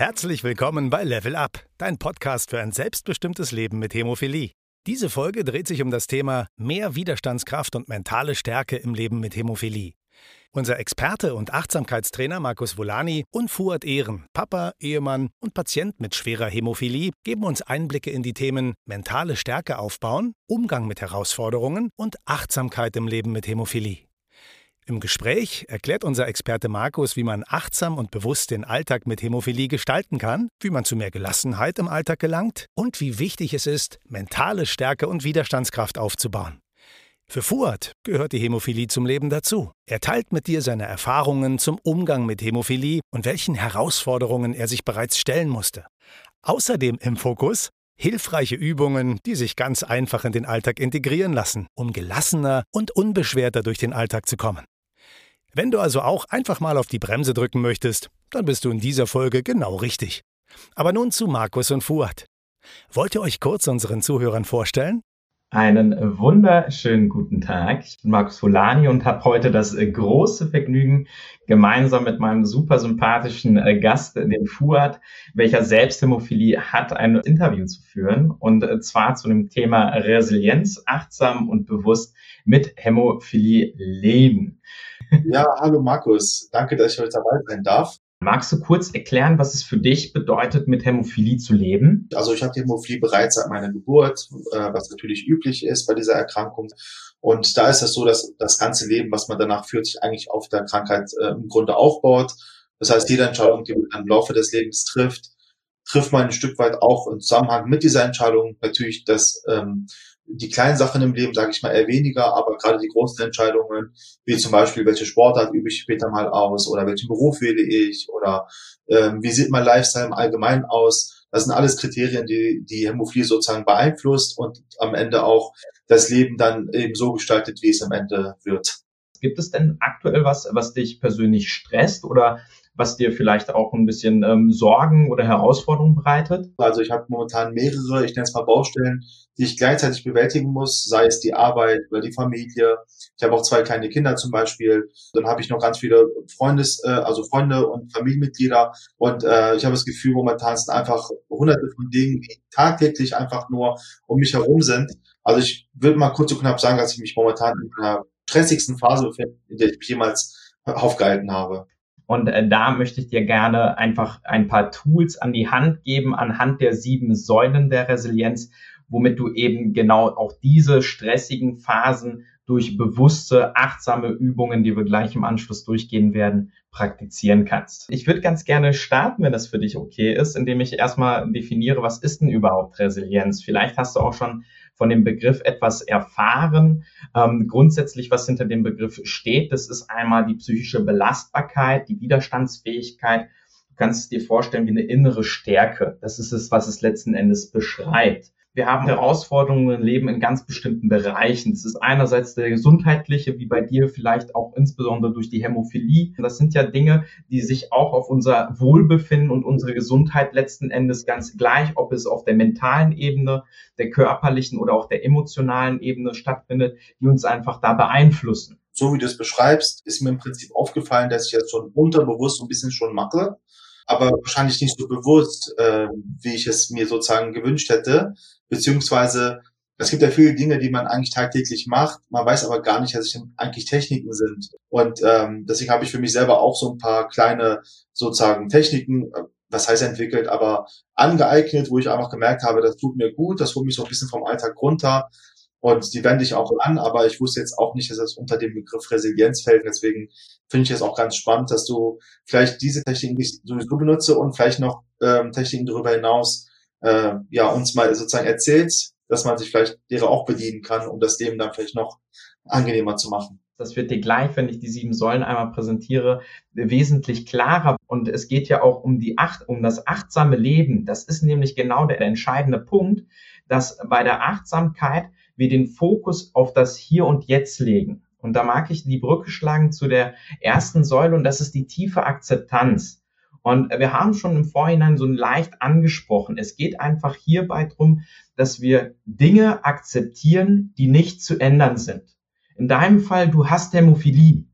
Herzlich willkommen bei Level Up, dein Podcast für ein selbstbestimmtes Leben mit Hämophilie. Diese Folge dreht sich um das Thema mehr Widerstandskraft und mentale Stärke im Leben mit Hämophilie. Unser Experte und Achtsamkeitstrainer Markus Volani und Fuad Ehren, Papa, Ehemann und Patient mit schwerer Hämophilie, geben uns Einblicke in die Themen mentale Stärke aufbauen, Umgang mit Herausforderungen und Achtsamkeit im Leben mit Hämophilie. Im Gespräch erklärt unser Experte Markus, wie man achtsam und bewusst den Alltag mit Hämophilie gestalten kann, wie man zu mehr Gelassenheit im Alltag gelangt und wie wichtig es ist, mentale Stärke und Widerstandskraft aufzubauen. Für Fuad gehört die Hämophilie zum Leben dazu. Er teilt mit dir seine Erfahrungen zum Umgang mit Hämophilie und welchen Herausforderungen er sich bereits stellen musste. Außerdem im Fokus hilfreiche Übungen, die sich ganz einfach in den Alltag integrieren lassen, um gelassener und unbeschwerter durch den Alltag zu kommen. Wenn du also auch einfach mal auf die Bremse drücken möchtest, dann bist du in dieser Folge genau richtig. Aber nun zu Markus und Fuad. Wollt ihr euch kurz unseren Zuhörern vorstellen? Einen wunderschönen guten Tag. Ich bin Markus Fulani und habe heute das große Vergnügen, gemeinsam mit meinem super sympathischen äh, Gast, dem Fuad, welcher selbst Hämophilie hat, ein Interview zu führen. Und äh, zwar zu dem Thema Resilienz, achtsam und bewusst mit Hämophilie leben. Ja, hallo Markus. Danke, dass ich heute dabei sein darf. Magst du kurz erklären, was es für dich bedeutet, mit Hämophilie zu leben? Also ich hatte Hämophilie bereits seit meiner Geburt, äh, was natürlich üblich ist bei dieser Erkrankung. Und da ist es so, dass das ganze Leben, was man danach führt, sich eigentlich auf der Krankheit äh, im Grunde aufbaut. Das heißt, jede Entscheidung, die man im Laufe des Lebens trifft, trifft man ein Stück weit auch im Zusammenhang mit dieser Entscheidung natürlich das ähm, die kleinen Sachen im Leben, sage ich mal, eher weniger, aber gerade die großen Entscheidungen, wie zum Beispiel, welche Sportart übe ich später mal aus oder welchen Beruf wähle ich oder ähm, wie sieht mein Lifestyle im Allgemeinen aus, das sind alles Kriterien, die die Hämophilie sozusagen beeinflusst und am Ende auch das Leben dann eben so gestaltet, wie es am Ende wird. Gibt es denn aktuell was, was dich persönlich stresst oder was dir vielleicht auch ein bisschen ähm, Sorgen oder Herausforderungen bereitet? Also ich habe momentan mehrere, ich nenne es mal Baustellen, die ich gleichzeitig bewältigen muss, sei es die Arbeit oder die Familie. Ich habe auch zwei kleine Kinder zum Beispiel. Dann habe ich noch ganz viele Freundes, äh, also Freunde und Familienmitglieder. Und äh, ich habe das Gefühl, momentan sind einfach hunderte von Dingen, die tagtäglich einfach nur um mich herum sind. Also ich würde mal kurz und knapp sagen, dass ich mich momentan in einer stressigsten Phase befinde, in der ich mich jemals aufgehalten habe. Und äh, da möchte ich dir gerne einfach ein paar Tools an die Hand geben, anhand der sieben Säulen der Resilienz, womit du eben genau auch diese stressigen Phasen durch bewusste, achtsame Übungen, die wir gleich im Anschluss durchgehen werden, praktizieren kannst. Ich würde ganz gerne starten, wenn das für dich okay ist, indem ich erstmal definiere, was ist denn überhaupt Resilienz? Vielleicht hast du auch schon von dem Begriff etwas erfahren. Ähm, grundsätzlich, was hinter dem Begriff steht, das ist einmal die psychische Belastbarkeit, die Widerstandsfähigkeit. Du kannst es dir vorstellen wie eine innere Stärke. Das ist es, was es letzten Endes beschreibt. Wir haben Herausforderungen im Leben in ganz bestimmten Bereichen. Das ist einerseits der gesundheitliche, wie bei dir vielleicht auch insbesondere durch die Hämophilie. Das sind ja Dinge, die sich auch auf unser Wohlbefinden und unsere Gesundheit letzten Endes ganz gleich, ob es auf der mentalen Ebene, der körperlichen oder auch der emotionalen Ebene stattfindet, die uns einfach da beeinflussen. So wie du es beschreibst, ist mir im Prinzip aufgefallen, dass ich jetzt schon unterbewusst ein bisschen schon mache aber wahrscheinlich nicht so bewusst, äh, wie ich es mir sozusagen gewünscht hätte. Beziehungsweise es gibt ja viele Dinge, die man eigentlich tagtäglich macht. Man weiß aber gar nicht, dass es eigentlich Techniken sind. Und ähm, deswegen habe ich für mich selber auch so ein paar kleine sozusagen Techniken, äh, was heißt entwickelt, aber angeeignet, wo ich einfach gemerkt habe, das tut mir gut, das holt mich so ein bisschen vom Alltag runter. Und die wende ich auch an, aber ich wusste jetzt auch nicht, dass das unter dem Begriff Resilienz fällt. Deswegen finde ich es auch ganz spannend, dass du vielleicht diese Techniken, die ich sowieso benutze und vielleicht noch ähm, Techniken darüber hinaus äh, ja uns mal sozusagen erzählst, dass man sich vielleicht derer auch bedienen kann, um das Leben dann vielleicht noch angenehmer zu machen. Das wird dir gleich, wenn ich die sieben Säulen einmal präsentiere, wesentlich klarer. Und es geht ja auch um die acht, um das achtsame Leben. Das ist nämlich genau der entscheidende Punkt, dass bei der Achtsamkeit wir den Fokus auf das Hier und Jetzt legen. Und da mag ich die Brücke schlagen zu der ersten Säule und das ist die tiefe Akzeptanz. Und wir haben schon im Vorhinein so leicht angesprochen. Es geht einfach hierbei drum, dass wir Dinge akzeptieren, die nicht zu ändern sind. In deinem Fall, du hast Hämophilie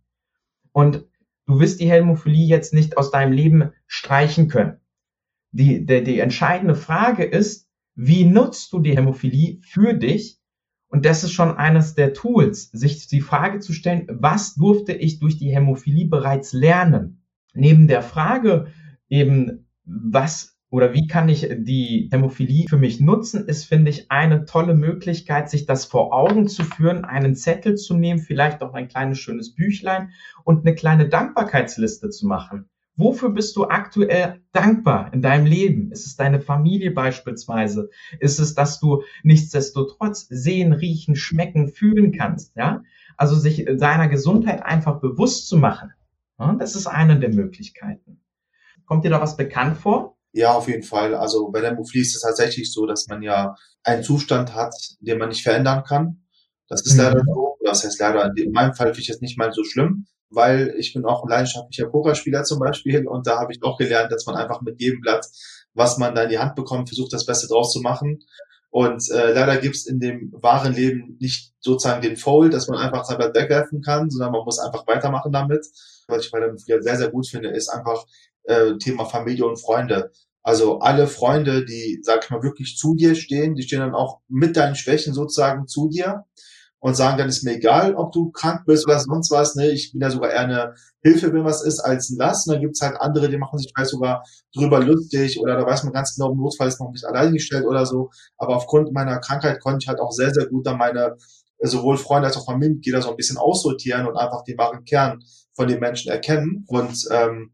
und du wirst die Hämophilie jetzt nicht aus deinem Leben streichen können. Die, die, die entscheidende Frage ist, wie nutzt du die Hämophilie für dich? Und das ist schon eines der Tools, sich die Frage zu stellen, was durfte ich durch die Hämophilie bereits lernen? Neben der Frage eben, was oder wie kann ich die Hämophilie für mich nutzen, ist, finde ich, eine tolle Möglichkeit, sich das vor Augen zu führen, einen Zettel zu nehmen, vielleicht auch ein kleines schönes Büchlein und eine kleine Dankbarkeitsliste zu machen. Wofür bist du aktuell dankbar in deinem Leben? Ist es deine Familie beispielsweise? Ist es, dass du nichtsdestotrotz sehen, riechen, schmecken, fühlen kannst? Ja? Also sich seiner Gesundheit einfach bewusst zu machen. Ja? Das ist eine der Möglichkeiten. Kommt dir da was bekannt vor? Ja, auf jeden Fall. Also bei der Hämophilie ist es tatsächlich so, dass man ja einen Zustand hat, den man nicht verändern kann. Das ist mhm. leider so. Das heißt leider, in meinem Fall finde ich es nicht mal so schlimm weil ich bin auch ein leidenschaftlicher Pokerspieler zum Beispiel und da habe ich auch gelernt, dass man einfach mit jedem Blatt, was man da in die Hand bekommt, versucht, das Beste draus zu machen. Und äh, leider gibt's in dem wahren Leben nicht sozusagen den Fold, dass man einfach sein Blatt wegwerfen kann, sondern man muss einfach weitermachen damit. Was ich bei dem Flieger sehr, sehr gut finde, ist einfach äh, Thema Familie und Freunde. Also alle Freunde, die, sag ich mal, wirklich zu dir stehen, die stehen dann auch mit deinen Schwächen sozusagen zu dir und sagen, dann ist mir egal, ob du krank bist oder sonst was. Ne? Ich bin ja sogar eher eine Hilfe, wenn was ist, als ein Lass. Und dann gibt's halt andere, die machen sich vielleicht sogar drüber lustig oder da weiß man ganz genau, im Notfall ist noch nicht allein gestellt oder so. Aber aufgrund meiner Krankheit konnte ich halt auch sehr, sehr gut dann meine sowohl Freunde als auch Familienmitglieder so ein bisschen aussortieren und einfach den wahren Kern von den Menschen erkennen. Und ähm,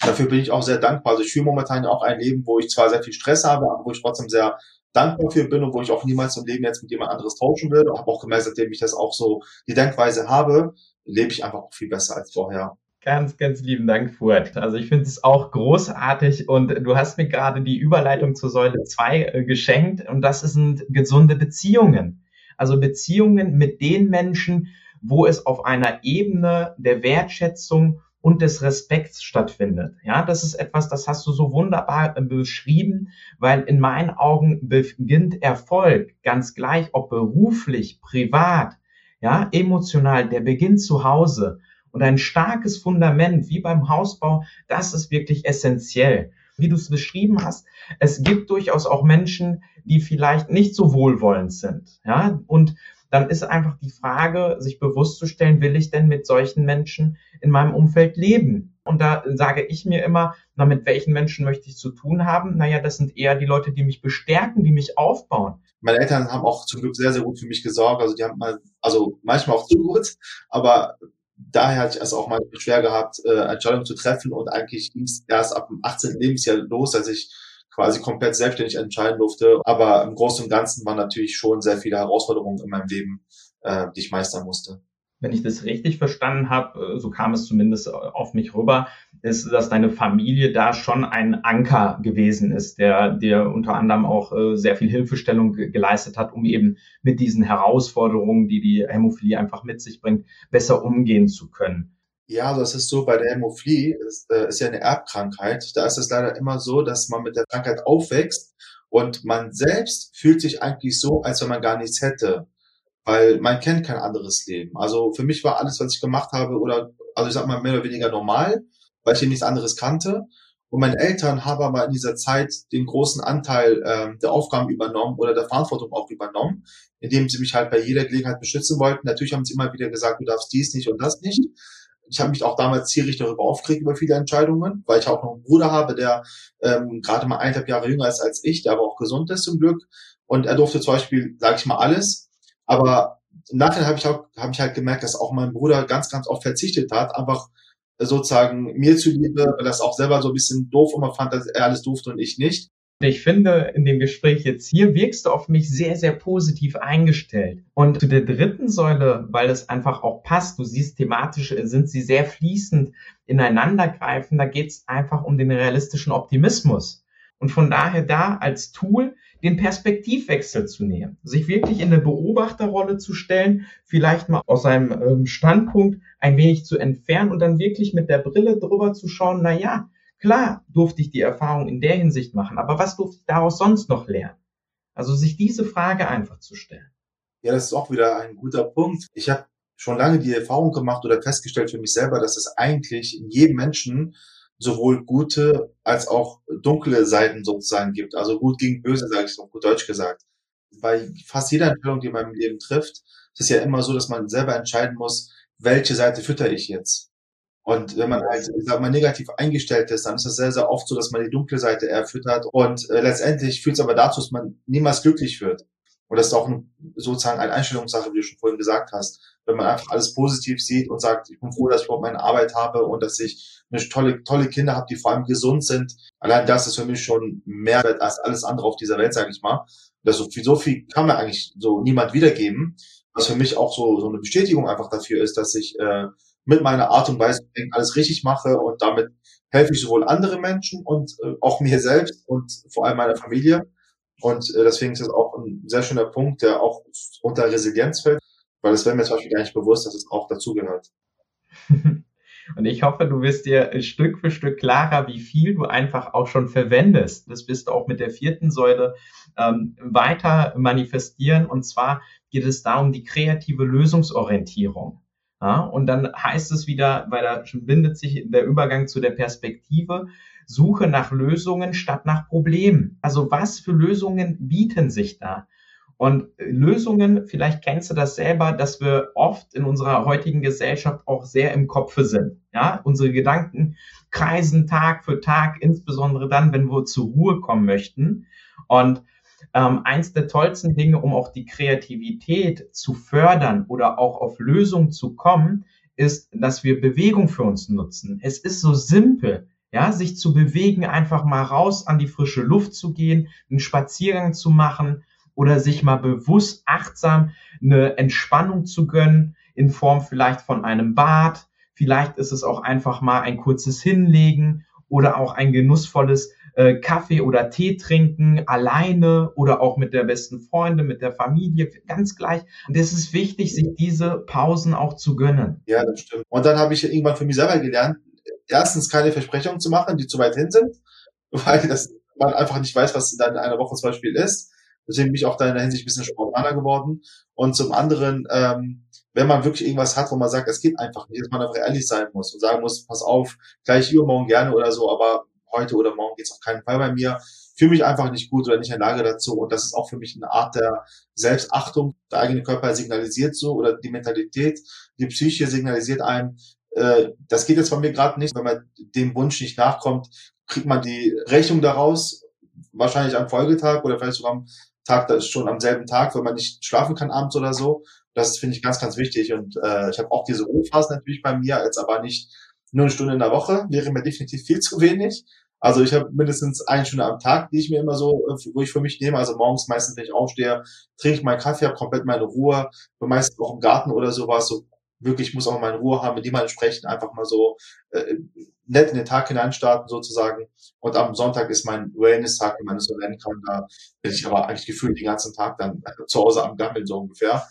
dafür bin ich auch sehr dankbar. Also ich fühle momentan auch ein Leben, wo ich zwar sehr viel Stress habe, aber wo ich trotzdem sehr dankbar für bin und wo ich auch niemals im Leben jetzt mit jemand anderes tauschen will. Und habe auch gemerkt, seitdem ich das auch so die Denkweise habe, lebe ich einfach auch viel besser als vorher. Ganz, ganz lieben Dank, Furt. Also ich finde es auch großartig und du hast mir gerade die Überleitung zur Säule 2 äh, geschenkt und das sind gesunde Beziehungen. Also Beziehungen mit den Menschen, wo es auf einer Ebene der Wertschätzung und des Respekts stattfindet. Ja, das ist etwas, das hast du so wunderbar äh, beschrieben, weil in meinen Augen beginnt Erfolg ganz gleich, ob beruflich, privat, ja, emotional, der beginnt zu Hause. Und ein starkes Fundament, wie beim Hausbau, das ist wirklich essentiell. Wie du es beschrieben hast, es gibt durchaus auch Menschen, die vielleicht nicht so wohlwollend sind, ja, und dann ist einfach die Frage, sich bewusst zu stellen, will ich denn mit solchen Menschen in meinem Umfeld leben? Und da sage ich mir immer, na, mit welchen Menschen möchte ich zu tun haben? Naja, das sind eher die Leute, die mich bestärken, die mich aufbauen. Meine Eltern haben auch zum Glück sehr, sehr gut für mich gesorgt. Also die haben mal, also manchmal auch zu gut, aber daher hatte ich es auch mal schwer gehabt, äh, Entscheidungen zu treffen und eigentlich ging es erst ab dem 18. Lebensjahr los, als ich quasi komplett selbstständig entscheiden durfte. Aber im Großen und Ganzen waren natürlich schon sehr viele Herausforderungen in meinem Leben, äh, die ich meistern musste. Wenn ich das richtig verstanden habe, äh, so kam es zumindest auf mich rüber, ist, dass deine Familie da schon ein Anker gewesen ist, der dir unter anderem auch äh, sehr viel Hilfestellung geleistet hat, um eben mit diesen Herausforderungen, die die Hämophilie einfach mit sich bringt, besser umgehen zu können. Ja, das ist so bei der Hämophilie, ist, äh, ist ja eine Erbkrankheit. Da ist es leider immer so, dass man mit der Krankheit aufwächst und man selbst fühlt sich eigentlich so, als wenn man gar nichts hätte, weil man kennt kein anderes Leben. Also für mich war alles, was ich gemacht habe, oder also ich sag mal mehr oder weniger normal, weil ich eben nichts anderes kannte. Und meine Eltern haben aber in dieser Zeit den großen Anteil ähm, der Aufgaben übernommen oder der Verantwortung auch übernommen, indem sie mich halt bei jeder Gelegenheit beschützen wollten. Natürlich haben sie immer wieder gesagt, du darfst dies nicht und das nicht ich habe mich auch damals ziemlich darüber aufgeregt über viele Entscheidungen, weil ich auch noch einen Bruder habe, der ähm, gerade mal eineinhalb Jahre jünger ist als ich, der aber auch gesund ist zum Glück. Und er durfte zum Beispiel, sage ich mal, alles. Aber im Nachhinein habe ich, auch, hab ich halt gemerkt, dass auch mein Bruder ganz, ganz oft verzichtet hat, einfach sozusagen mir zuliebe, weil es auch selber so ein bisschen doof immer fand, dass er alles durfte und ich nicht. Ich finde, in dem Gespräch jetzt hier wirkst du auf mich sehr, sehr positiv eingestellt. Und zu der dritten Säule, weil es einfach auch passt, du siehst thematisch, sind sie sehr fließend ineinandergreifen, da geht es einfach um den realistischen Optimismus. Und von daher da als Tool den Perspektivwechsel zu nehmen, sich wirklich in eine Beobachterrolle zu stellen, vielleicht mal aus seinem ähm, Standpunkt ein wenig zu entfernen und dann wirklich mit der Brille drüber zu schauen, na ja, Klar durfte ich die Erfahrung in der Hinsicht machen, aber was durfte ich daraus sonst noch lernen? Also sich diese Frage einfach zu stellen. Ja, das ist auch wieder ein guter Punkt. Ich habe schon lange die Erfahrung gemacht oder festgestellt für mich selber, dass es eigentlich in jedem Menschen sowohl gute als auch dunkle Seiten sozusagen gibt. Also gut gegen böse, sage ich so gut Deutsch gesagt. Bei fast jeder Entscheidung, die man im Leben trifft, ist es ja immer so, dass man selber entscheiden muss, welche Seite fütter ich jetzt. Und wenn man halt, ich sag mal, negativ eingestellt ist, dann ist es sehr, sehr oft so, dass man die dunkle Seite eher füttert. Und äh, letztendlich führt es aber dazu, dass man niemals glücklich wird. Und das ist auch ein, sozusagen eine Einstellungssache, wie du schon vorhin gesagt hast. Wenn man einfach alles positiv sieht und sagt, ich bin froh, dass ich überhaupt meine Arbeit habe und dass ich eine tolle, tolle Kinder habe, die vor allem gesund sind. Allein das ist für mich schon mehr wert als alles andere auf dieser Welt, sage ich mal. Das so viel, so viel kann man eigentlich so niemand wiedergeben. Was für mich auch so, so eine Bestätigung einfach dafür ist, dass ich äh, mit meiner Art und Weise alles richtig mache und damit helfe ich sowohl andere Menschen und äh, auch mir selbst und vor allem meiner Familie. Und äh, deswegen ist das auch ein sehr schöner Punkt, der auch unter Resilienz fällt, weil es wäre mir zum Beispiel gar nicht bewusst, dass es auch dazugehört. Und ich hoffe, du wirst dir Stück für Stück klarer, wie viel du einfach auch schon verwendest. Das wirst du auch mit der vierten Säule ähm, weiter manifestieren. Und zwar geht es da um die kreative Lösungsorientierung. Ja, und dann heißt es wieder, weil da bindet sich der Übergang zu der Perspektive, Suche nach Lösungen statt nach Problemen. Also was für Lösungen bieten sich da? Und Lösungen, vielleicht kennst du das selber, dass wir oft in unserer heutigen Gesellschaft auch sehr im Kopfe sind. Ja, unsere Gedanken kreisen Tag für Tag, insbesondere dann, wenn wir zur Ruhe kommen möchten. Und ähm, eins der tollsten Dinge, um auch die Kreativität zu fördern oder auch auf Lösungen zu kommen, ist, dass wir Bewegung für uns nutzen. Es ist so simpel, ja, sich zu bewegen, einfach mal raus an die frische Luft zu gehen, einen Spaziergang zu machen oder sich mal bewusst achtsam eine Entspannung zu gönnen in Form vielleicht von einem Bad. Vielleicht ist es auch einfach mal ein kurzes Hinlegen oder auch ein genussvolles äh, Kaffee oder Tee trinken, alleine oder auch mit der besten Freundin, mit der Familie, ganz gleich. Und es ist wichtig, sich diese Pausen auch zu gönnen. Ja, das stimmt. Und dann habe ich irgendwann für mich selber gelernt, erstens keine Versprechungen zu machen, die zu weit hin sind, weil das, man einfach nicht weiß, was dann in einer Woche zum Beispiel ist. Deswegen bin ich auch da in der Hinsicht ein bisschen spontaner geworden. Und zum anderen, ähm, wenn man wirklich irgendwas hat, wo man sagt, es geht einfach nicht, dass man einfach ehrlich sein muss und sagen muss, pass auf, gleich übermorgen gerne oder so, aber heute oder morgen geht es auf keinen Fall bei mir. Fühle mich einfach nicht gut oder nicht in der Lage dazu. Und das ist auch für mich eine Art der Selbstachtung. Der eigene Körper signalisiert so oder die Mentalität, die Psyche signalisiert einem, äh, das geht jetzt bei mir gerade nicht. Wenn man dem Wunsch nicht nachkommt, kriegt man die Rechnung daraus, wahrscheinlich am Folgetag oder vielleicht sogar am Tag, das ist schon am selben Tag, wenn man nicht schlafen kann abends oder so. Das finde ich ganz, ganz wichtig. Und äh, ich habe auch diese Ruhephasen natürlich bei mir, jetzt aber nicht nur eine Stunde in der Woche, wäre mir definitiv viel zu wenig. Also ich habe mindestens eine Stunde am Tag, die ich mir immer so, äh, wo ich für mich nehme. Also morgens meistens, wenn ich aufstehe, trinke ich meinen Kaffee, habe komplett meine Ruhe. Meistens auch im Garten oder sowas. So wirklich muss auch meine Ruhe haben, mit jemandem sprechen, einfach mal so äh, nett in den Tag hineinstarten sozusagen. Und am Sonntag ist mein Wellness-Tag, wie man es so nennen kann. Da bin ich aber eigentlich gefühlt den ganzen Tag dann zu Hause am Gammeln so ungefähr.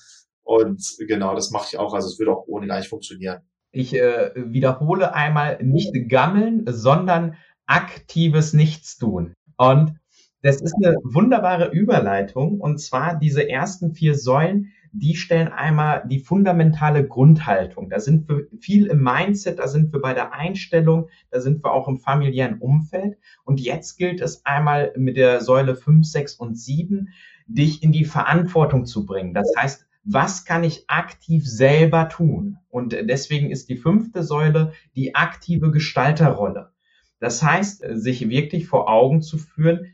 Und genau, das mache ich auch. Also es würde auch ohne gar nicht funktionieren. Ich äh, wiederhole einmal nicht gammeln, sondern aktives Nichtstun. Und das ist eine wunderbare Überleitung. Und zwar diese ersten vier Säulen, die stellen einmal die fundamentale Grundhaltung. Da sind wir viel im Mindset, da sind wir bei der Einstellung, da sind wir auch im familiären Umfeld. Und jetzt gilt es einmal mit der Säule 5, 6 und 7, dich in die Verantwortung zu bringen. Das heißt, was kann ich aktiv selber tun? Und deswegen ist die fünfte Säule die aktive Gestalterrolle. Das heißt, sich wirklich vor Augen zu führen,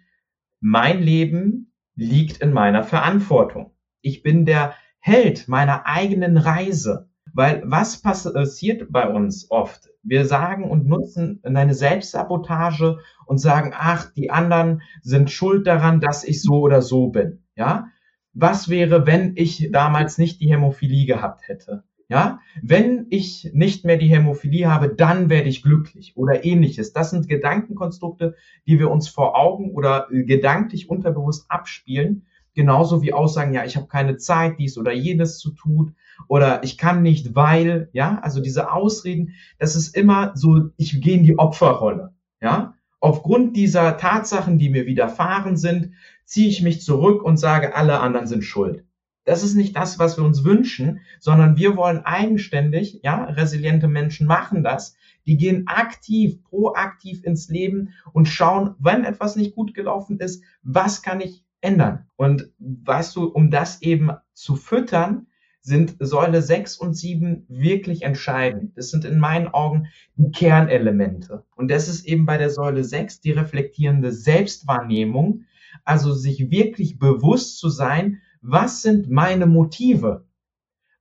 mein Leben liegt in meiner Verantwortung. Ich bin der Held meiner eigenen Reise. Weil was passiert bei uns oft? Wir sagen und nutzen eine Selbstsabotage und sagen, ach, die anderen sind schuld daran, dass ich so oder so bin. Ja? Was wäre, wenn ich damals nicht die Hämophilie gehabt hätte? Ja, wenn ich nicht mehr die Hämophilie habe, dann werde ich glücklich oder ähnliches. Das sind Gedankenkonstrukte, die wir uns vor Augen oder äh, gedanklich unterbewusst abspielen. Genauso wie Aussagen, ja, ich habe keine Zeit, dies oder jenes zu tun oder ich kann nicht, weil, ja, also diese Ausreden, das ist immer so, ich gehe in die Opferrolle, ja. Aufgrund dieser Tatsachen, die mir widerfahren sind, ziehe ich mich zurück und sage, alle anderen sind schuld. Das ist nicht das, was wir uns wünschen, sondern wir wollen eigenständig, ja, resiliente Menschen machen das. Die gehen aktiv, proaktiv ins Leben und schauen, wenn etwas nicht gut gelaufen ist, was kann ich ändern? Und weißt du, um das eben zu füttern, sind Säule 6 und 7 wirklich entscheidend. Das sind in meinen Augen die Kernelemente. Und das ist eben bei der Säule 6 die reflektierende Selbstwahrnehmung, also sich wirklich bewusst zu sein, was sind meine Motive?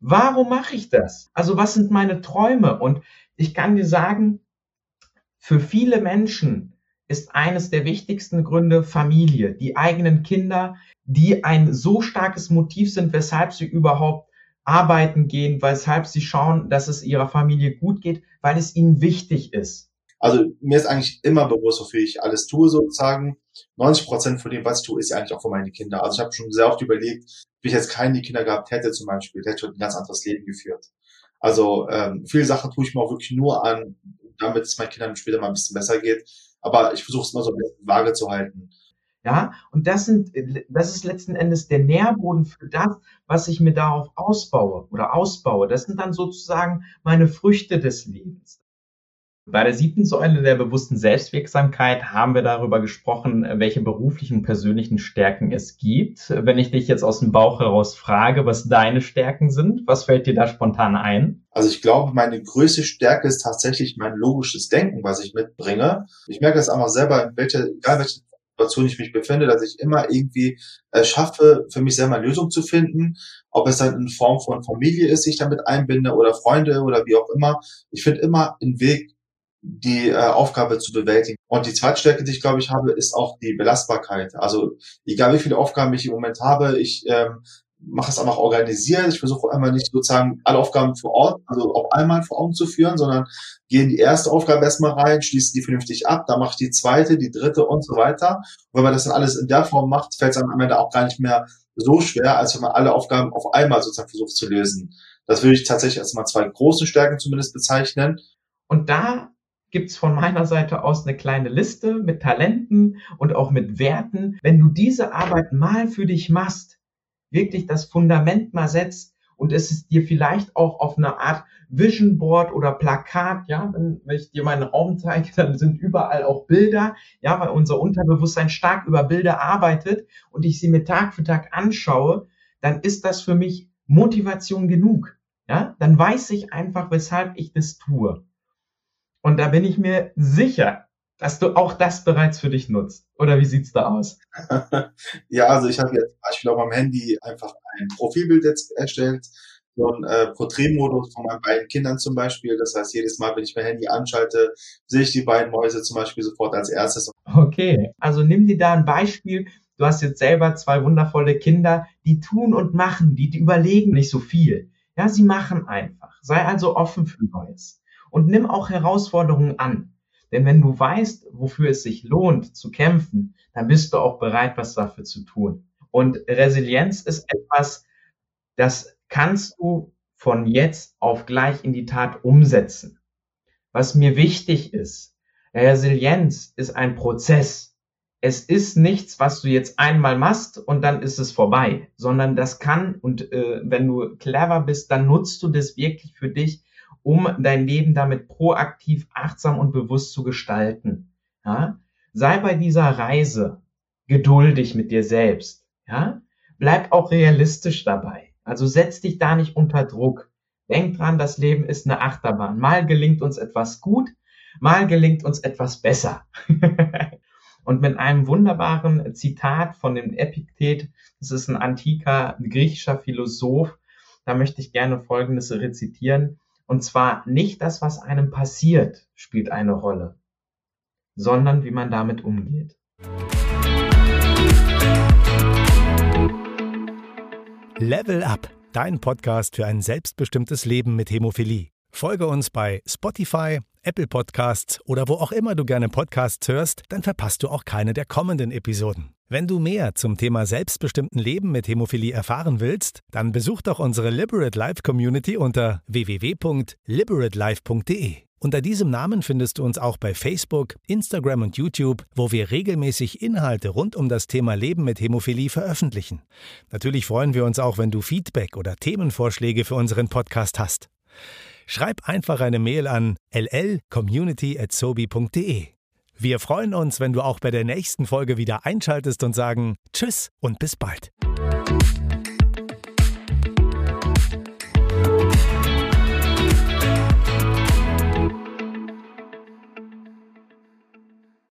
Warum mache ich das? Also was sind meine Träume? Und ich kann dir sagen, für viele Menschen ist eines der wichtigsten Gründe Familie, die eigenen Kinder, die ein so starkes Motiv sind, weshalb sie überhaupt arbeiten gehen, weshalb sie schauen, dass es ihrer Familie gut geht, weil es ihnen wichtig ist. Also mir ist eigentlich immer bewusst, wofür ich alles tue sozusagen. 90 Prozent von dem, was ich tue, ist ja eigentlich auch für meine Kinder. Also ich habe schon sehr oft überlegt, wie ich jetzt keine Kinder gehabt hätte zum Beispiel, hätte ich ein ganz anderes Leben geführt. Also ähm, viele Sachen tue ich mir auch wirklich nur an, damit es meinen Kindern später mal ein bisschen besser geht. Aber ich versuche es immer so ein bisschen vage zu halten. Ja, und das sind, das ist letzten Endes der Nährboden für das, was ich mir darauf ausbaue oder ausbaue. Das sind dann sozusagen meine Früchte des Lebens. Bei der siebten Säule der bewussten Selbstwirksamkeit haben wir darüber gesprochen, welche beruflichen und persönlichen Stärken es gibt. Wenn ich dich jetzt aus dem Bauch heraus frage, was deine Stärken sind, was fällt dir da spontan ein? Also ich glaube, meine größte Stärke ist tatsächlich mein logisches Denken, was ich mitbringe. Ich merke das einfach selber, in welcher, egal welche Situation ich mich befinde, dass ich immer irgendwie äh, schaffe, für mich selber eine Lösung zu finden. Ob es dann in Form von Familie ist, die ich damit einbinde oder Freunde oder wie auch immer. Ich finde immer einen Weg, die äh, Aufgabe zu bewältigen. Und die zweite Stärke, die ich glaube ich habe, ist auch die Belastbarkeit. Also egal wie viele Aufgaben ich im Moment habe, ich ähm, mache es einfach organisiert. Ich versuche einmal nicht sozusagen alle Aufgaben vor Ort, also auf einmal vor Augen zu führen, sondern gehe in die erste Aufgabe erstmal rein, schließe die vernünftig ab, dann mache ich die zweite, die dritte und so weiter. Und wenn man das dann alles in der Form macht, fällt es dann am Ende auch gar nicht mehr so schwer, als wenn man alle Aufgaben auf einmal sozusagen versucht zu lösen. Das würde ich tatsächlich als mal zwei große Stärken zumindest bezeichnen. Und da gibt's von meiner Seite aus eine kleine Liste mit Talenten und auch mit Werten. Wenn du diese Arbeit mal für dich machst, wirklich das Fundament mal setzt und es ist dir vielleicht auch auf eine Art Vision Board oder Plakat, ja, wenn, wenn ich dir meinen Raum zeige, dann sind überall auch Bilder, ja, weil unser Unterbewusstsein stark über Bilder arbeitet und ich sie mir Tag für Tag anschaue, dann ist das für mich Motivation genug. Ja, dann weiß ich einfach, weshalb ich das tue. Und da bin ich mir sicher, dass du auch das bereits für dich nutzt. Oder wie sieht's da aus? ja, also ich habe jetzt zum Beispiel auf meinem Handy einfach ein Profilbild jetzt erstellt, so ein äh, Porträtmodus von meinen beiden Kindern zum Beispiel. Das heißt, jedes Mal, wenn ich mein Handy anschalte, sehe ich die beiden Mäuse zum Beispiel sofort als erstes. Okay, also nimm dir da ein Beispiel. Du hast jetzt selber zwei wundervolle Kinder, die tun und machen, die, die überlegen nicht so viel. Ja, sie machen einfach. Sei also offen für Neues. Und nimm auch Herausforderungen an. Denn wenn du weißt, wofür es sich lohnt zu kämpfen, dann bist du auch bereit, was dafür zu tun. Und Resilienz ist etwas, das kannst du von jetzt auf gleich in die Tat umsetzen. Was mir wichtig ist, Resilienz ist ein Prozess. Es ist nichts, was du jetzt einmal machst und dann ist es vorbei, sondern das kann und äh, wenn du clever bist, dann nutzt du das wirklich für dich um dein Leben damit proaktiv, achtsam und bewusst zu gestalten. Ja? Sei bei dieser Reise geduldig mit dir selbst. Ja? Bleib auch realistisch dabei. Also setz dich da nicht unter Druck. Denk dran, das Leben ist eine Achterbahn. Mal gelingt uns etwas gut, mal gelingt uns etwas besser. und mit einem wunderbaren Zitat von dem Epiktet, das ist ein antiker griechischer Philosoph, da möchte ich gerne Folgendes rezitieren. Und zwar nicht das, was einem passiert, spielt eine Rolle, sondern wie man damit umgeht. Level Up, dein Podcast für ein selbstbestimmtes Leben mit Hämophilie. Folge uns bei Spotify, Apple Podcasts oder wo auch immer du gerne Podcasts hörst, dann verpasst du auch keine der kommenden Episoden. Wenn du mehr zum Thema selbstbestimmten Leben mit Hämophilie erfahren willst, dann besuch doch unsere Liberate Life Community unter www.liberatelife.de. Unter diesem Namen findest du uns auch bei Facebook, Instagram und YouTube, wo wir regelmäßig Inhalte rund um das Thema Leben mit Hämophilie veröffentlichen. Natürlich freuen wir uns auch, wenn du Feedback oder Themenvorschläge für unseren Podcast hast. Schreib einfach eine Mail an llcommunity@sobi.de. Wir freuen uns, wenn du auch bei der nächsten Folge wieder einschaltest und sagen Tschüss und bis bald.